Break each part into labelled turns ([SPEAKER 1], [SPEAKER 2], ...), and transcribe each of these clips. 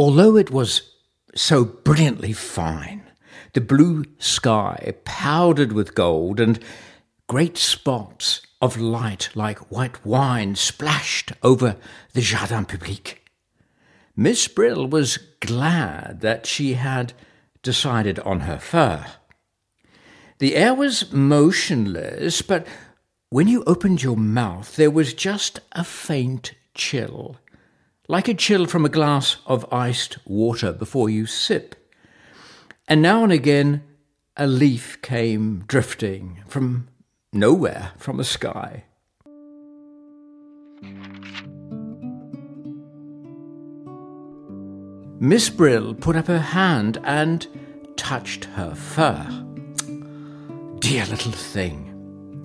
[SPEAKER 1] Although it was so brilliantly fine, the blue sky powdered with gold and great spots of light like white wine splashed over the Jardin Public. Miss Brill was glad that she had decided on her fur. The air was motionless, but when you opened your mouth, there was just a faint chill, like a chill from a glass of iced water before you sip. And now and again, a leaf came drifting from nowhere from the sky. Miss Brill put up her hand and touched her fur. Dear little thing.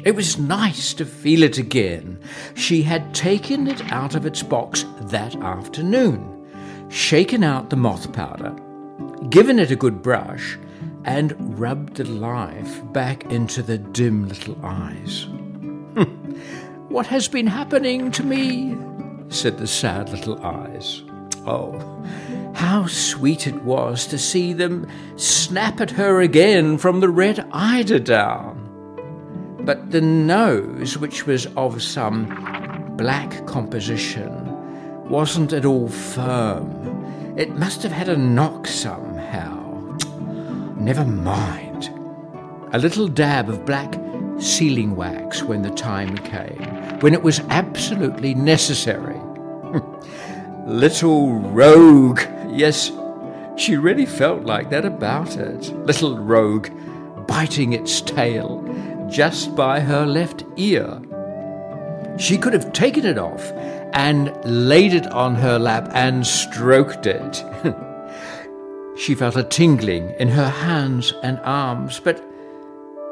[SPEAKER 1] It was nice to feel it again. She had taken it out of its box that afternoon, shaken out the moth powder, given it a good brush, and rubbed the life back into the dim little eyes. Hmm, what has been happening to me? said the sad little eyes. Oh, how sweet it was to see them snap at her again from the red eiderdown. But the nose, which was of some black composition, wasn't at all firm. It must have had a knock somehow. Never mind. A little dab of black sealing wax when the time came, when it was absolutely necessary. Little rogue. Yes, she really felt like that about it. Little rogue, biting its tail just by her left ear. She could have taken it off and laid it on her lap and stroked it. she felt a tingling in her hands and arms, but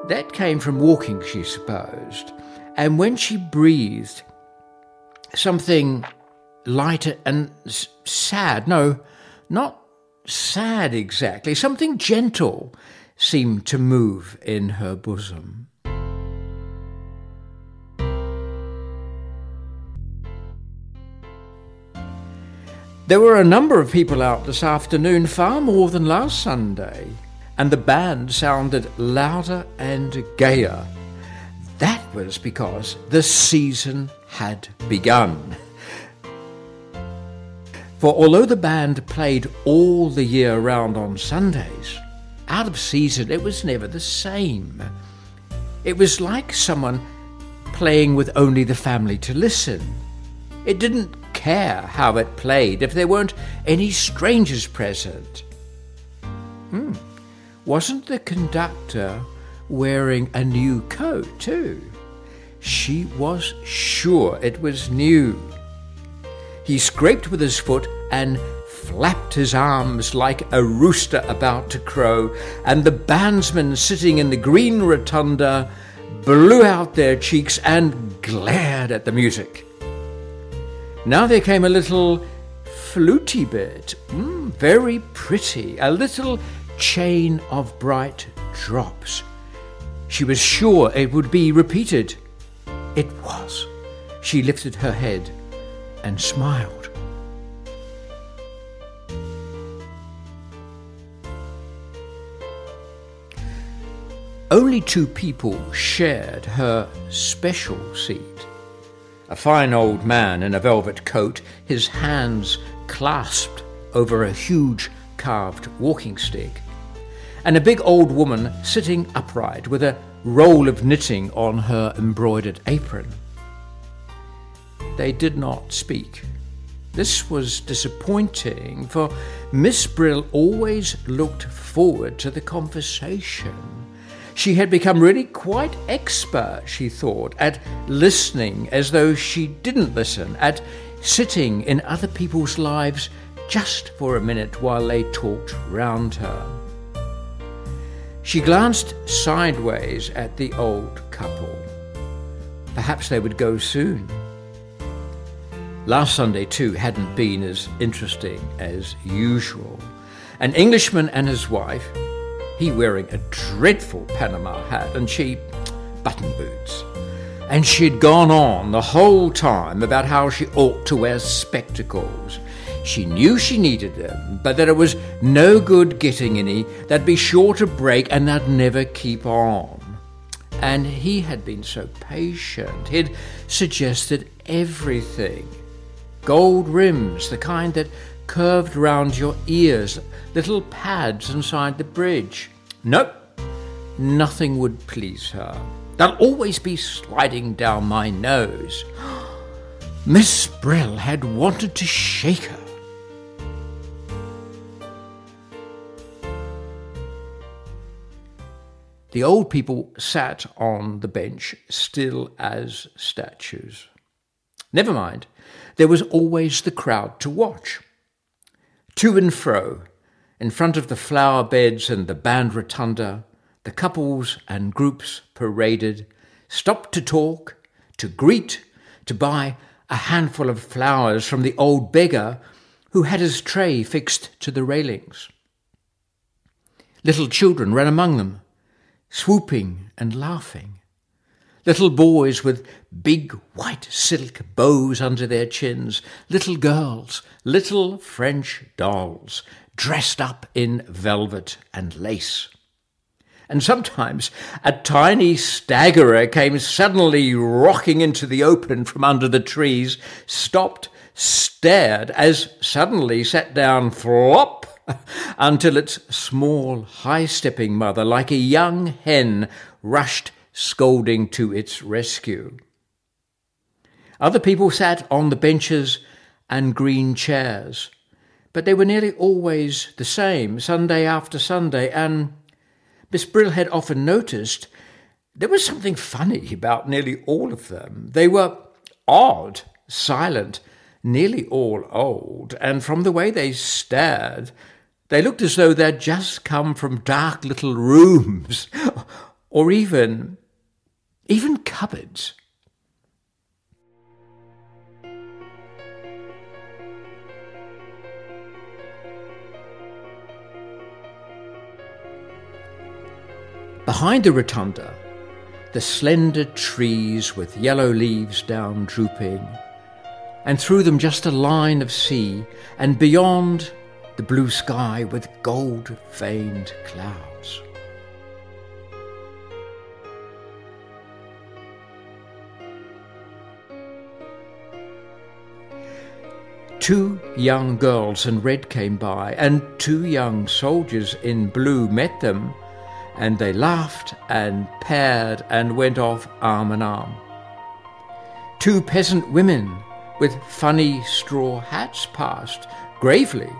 [SPEAKER 1] that came from walking, she supposed. And when she breathed, something lighter and sad. No, not sad exactly. Something gentle seemed to move in her bosom. There were a number of people out this afternoon, far more than last Sunday, and the band sounded louder and gayer. That was because the season had begun. For although the band played all the year round on Sundays, out of season it was never the same. It was like someone playing with only the family to listen. It didn't care how it played if there weren't any strangers present. Hmm. Wasn't the conductor wearing a new coat, too? She was sure it was new. He scraped with his foot and flapped his arms like a rooster about to crow, and the bandsmen sitting in the green rotunda blew out their cheeks and glared at the music. Now there came a little fluty bit, mm, very pretty, a little chain of bright drops. She was sure it would be repeated. It was. She lifted her head and smiled. Only two people shared her special seat. A fine old man in a velvet coat, his hands clasped over a huge carved walking stick, and a big old woman sitting upright with a roll of knitting on her embroidered apron. They did not speak. This was disappointing, for Miss Brill always looked forward to the conversation. She had become really quite expert, she thought, at listening as though she didn't listen, at sitting in other people's lives just for a minute while they talked round her. She glanced sideways at the old couple. Perhaps they would go soon. Last Sunday, too, hadn't been as interesting as usual. An Englishman and his wife, he wearing a dreadful Panama hat and she button boots. And she'd gone on the whole time about how she ought to wear spectacles. She knew she needed them, but that it was no good getting any, they'd be sure to break and they'd never keep on. And he had been so patient. He'd suggested everything gold rims, the kind that curved round your ears, little pads inside the bridge. Nope, nothing would please her. They'll always be sliding down my nose. Miss Brill had wanted to shake her. The old people sat on the bench, still as statues. Never mind, there was always the crowd to watch. To and fro, in front of the flower beds and the band rotunda, the couples and groups paraded, stopped to talk, to greet, to buy a handful of flowers from the old beggar who had his tray fixed to the railings. Little children ran among them, swooping and laughing. Little boys with big white silk bows under their chins, little girls, little French dolls, dressed up in velvet and lace. And sometimes a tiny staggerer came suddenly rocking into the open from under the trees, stopped, stared, as suddenly sat down flop until its small, high stepping mother, like a young hen, rushed scolding to its rescue. Other people sat on the benches and green chairs, but they were nearly always the same, Sunday after Sunday, and Miss Brill had often noticed there was something funny about nearly all of them. They were odd, silent, nearly all old, and from the way they stared, they looked as though they'd just come from dark little rooms, or even, even cupboards. Behind the rotunda, the slender trees with yellow leaves down drooping, and through them just a line of sea, and beyond the blue sky with gold veined clouds. Two young girls in red came by, and two young soldiers in blue met them and they laughed and paired and went off arm in arm. Two peasant women with funny straw hats passed, gravely,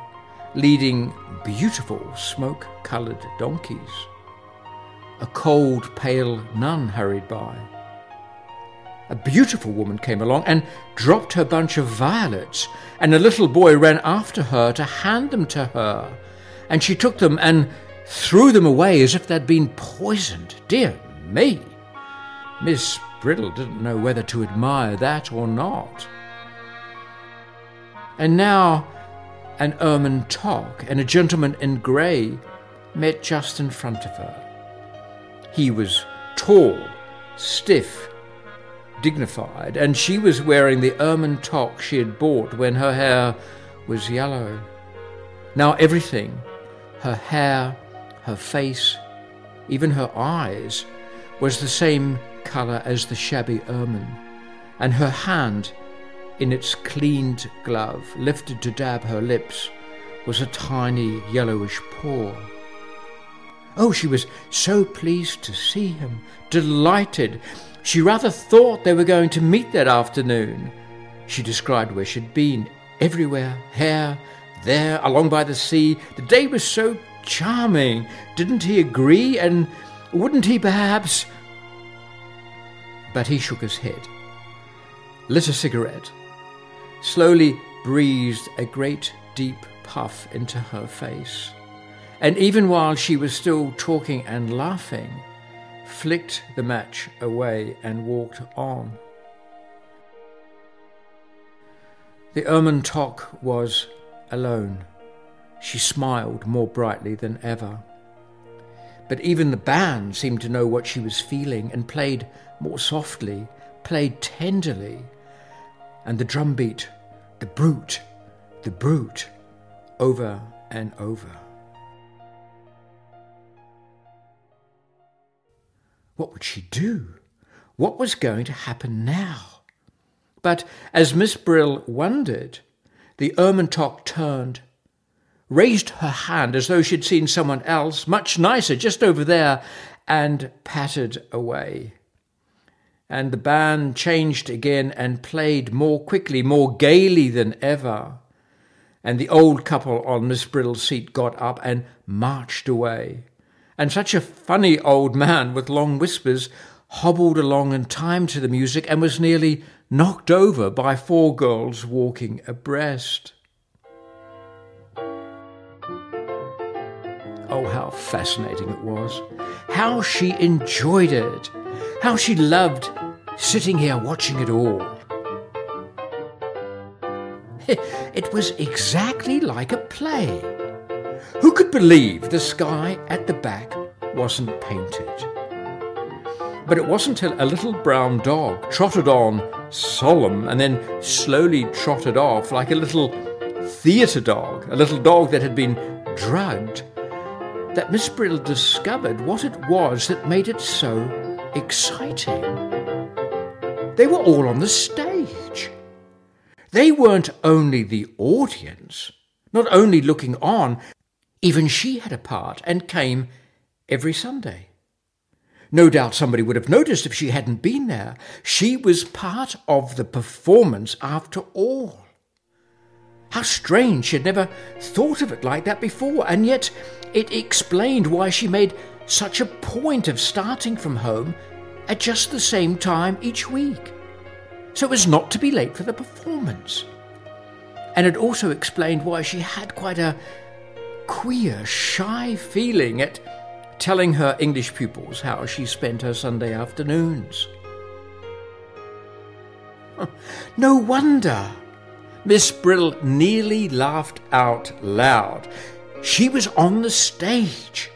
[SPEAKER 1] leading beautiful smoke coloured donkeys. A cold, pale nun hurried by. A beautiful woman came along and dropped her bunch of violets, and a little boy ran after her to hand them to her. And she took them and threw them away as if they'd been poisoned. Dear me! Miss Brill didn't know whether to admire that or not. And now an ermine toque and a gentleman in grey met just in front of her. He was tall, stiff, dignified, and she was wearing the ermine toque she had bought when her hair was yellow. Now everything her hair, her face, even her eyes, was the same colour as the shabby ermine, and her hand, in its cleaned glove, lifted to dab her lips, was a tiny yellowish paw. Oh, she was so pleased to see him, delighted. She rather thought they were going to meet that afternoon. She described where she'd been, everywhere, here, there, along by the sea. The day was so charming. Didn't he agree? And wouldn't he perhaps? But he shook his head, lit a cigarette, slowly breathed a great deep puff into her face, and even while she was still talking and laughing, flicked the match away and walked on. The ermine toque was alone. She smiled more brightly than ever. But even the band seemed to know what she was feeling and played more softly, played tenderly. And the drum beat, the brute, the brute over and over. What would she do? What was going to happen now? But as Miss Brill wondered, the ermine toque turned, raised her hand as though she'd seen someone else, much nicer, just over there, and pattered away. And the band changed again and played more quickly, more gaily than ever. And the old couple on Miss Brill's seat got up and marched away. And such a funny old man with long whispers hobbled along in time to the music and was nearly knocked over by four girls walking abreast. Oh, how fascinating it was. How she enjoyed it. How she loved sitting here watching it all. It was exactly like a play. Who could believe the sky at the back wasn't painted? But it wasn't till a little brown dog trotted on, solemn, and then slowly trotted off like a little theatre dog, a little dog that had been drugged, that Miss Brill discovered what it was that made it so exciting. They were all on the stage. They weren't only the audience, not only looking on, even she had a part and came every Sunday. No doubt somebody would have noticed if she hadn't been there. She was part of the performance after all. How strange she had never thought of it like that before, and yet it explained why she made such a point of starting from home at just the same time each week, so as not to be late for the performance. And it also explained why she had quite a queer, shy feeling at telling her English pupils how she spent her Sunday afternoons. No wonder Miss Brill nearly laughed out loud. She was on the stage.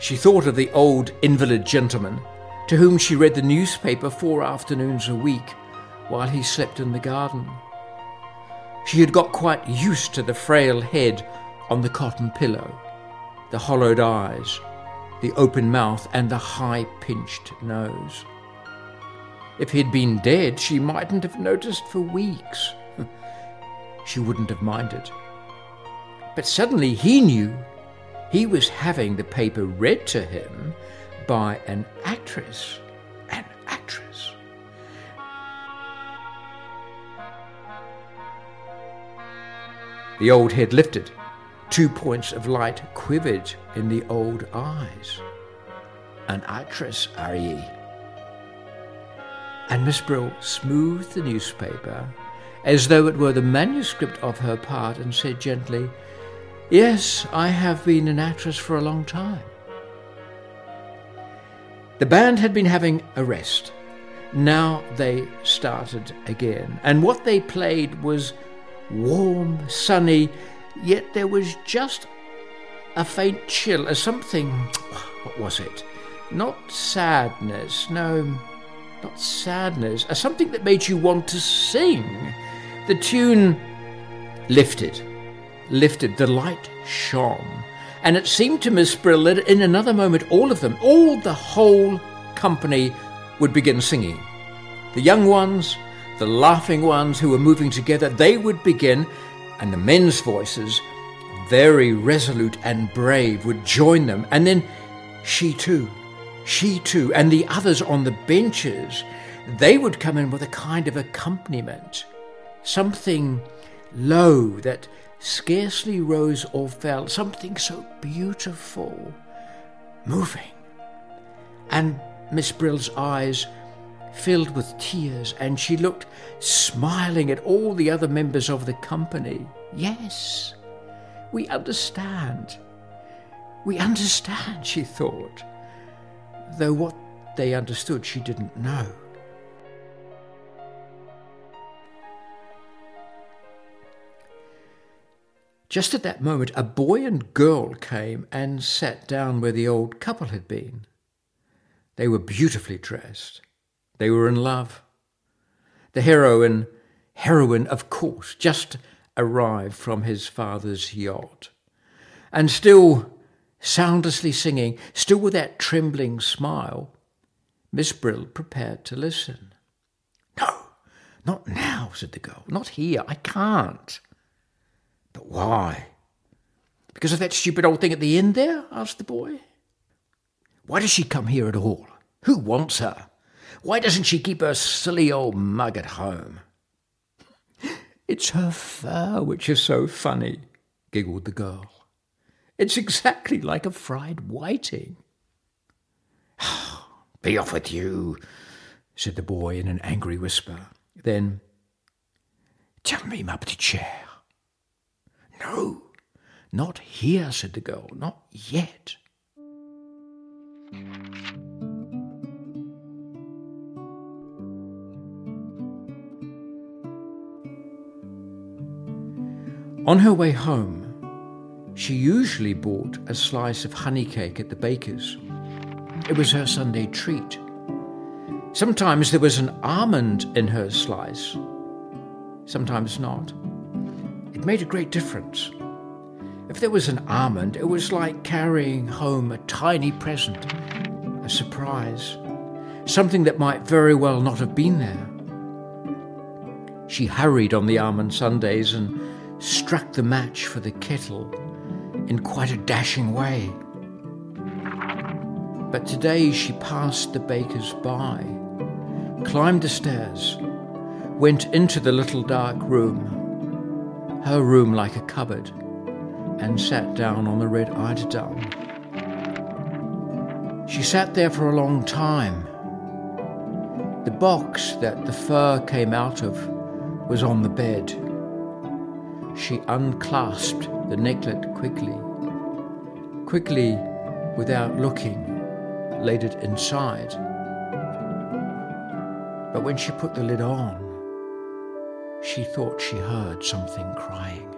[SPEAKER 1] She thought of the old invalid gentleman to whom she read the newspaper four afternoons a week while he slept in the garden. She had got quite used to the frail head on the cotton pillow the hollowed eyes, the open mouth, and the high pinched nose. If he'd been dead, she mightn't have noticed for weeks. She wouldn't have minded. But suddenly he knew he was having the paper read to him by an actress. An actress. The old head lifted Two points of light quivered in the old eyes. An actress, are ye? And Miss Brill smoothed the newspaper as though it were the manuscript of her part and said gently, Yes, I have been an actress for a long time. The band had been having a rest. Now they started again, and what they played was warm, sunny, Yet there was just a faint chill, a something. What was it? Not sadness, no, not sadness, a something that made you want to sing. The tune lifted, lifted, the light shone, and it seemed to Miss Brill that in another moment all of them, all the whole company, would begin singing. The young ones, the laughing ones who were moving together, they would begin, and the men's voices, very resolute and brave, would join them. And then she too, she too, and the others on the benches, they would come in with a kind of accompaniment, something low that scarcely rose or fell, something so beautiful, moving. And Miss Brill's eyes filled with tears, and she looked smiling at all the other members of the company. Yes, we understand. We understand, she thought, though what they understood she didn't know. Just at that moment, a boy and girl came and sat down where the old couple had been. They were beautifully dressed. They were in love. The heroine, heroine, of course, just arrived from his father's yacht. And still soundlessly singing, still with that trembling smile, Miss Brill prepared to listen. No, not now, said the girl. Not here. I can't. But why? Because of that stupid old thing at the end there? asked the boy. Why does she come here at all? Who wants her? Why doesn't she keep her silly old mug at home? It's her fur which is so funny, giggled the girl. It's exactly like a fried whiting. Be off with you, said the boy in an angry whisper. Then, tell me, my petit cher. No, not here, said the girl, not yet. On her way home, she usually bought a slice of honey cake at the baker's. It was her Sunday treat. Sometimes there was an almond in her slice, sometimes not. Made a great difference. If there was an almond, it was like carrying home a tiny present, a surprise, something that might very well not have been there. She hurried on the almond Sundays and struck the match for the kettle in quite a dashing way. But today she passed the baker's by, climbed the stairs, went into the little dark room, her room like a cupboard, and sat down on the red eiderdown. She sat there for a long time. The box that the fur came out of was on the bed. She unclasped the necklet quickly. Quickly, without looking, laid it inside. But when she put the lid on, she thought she heard something crying.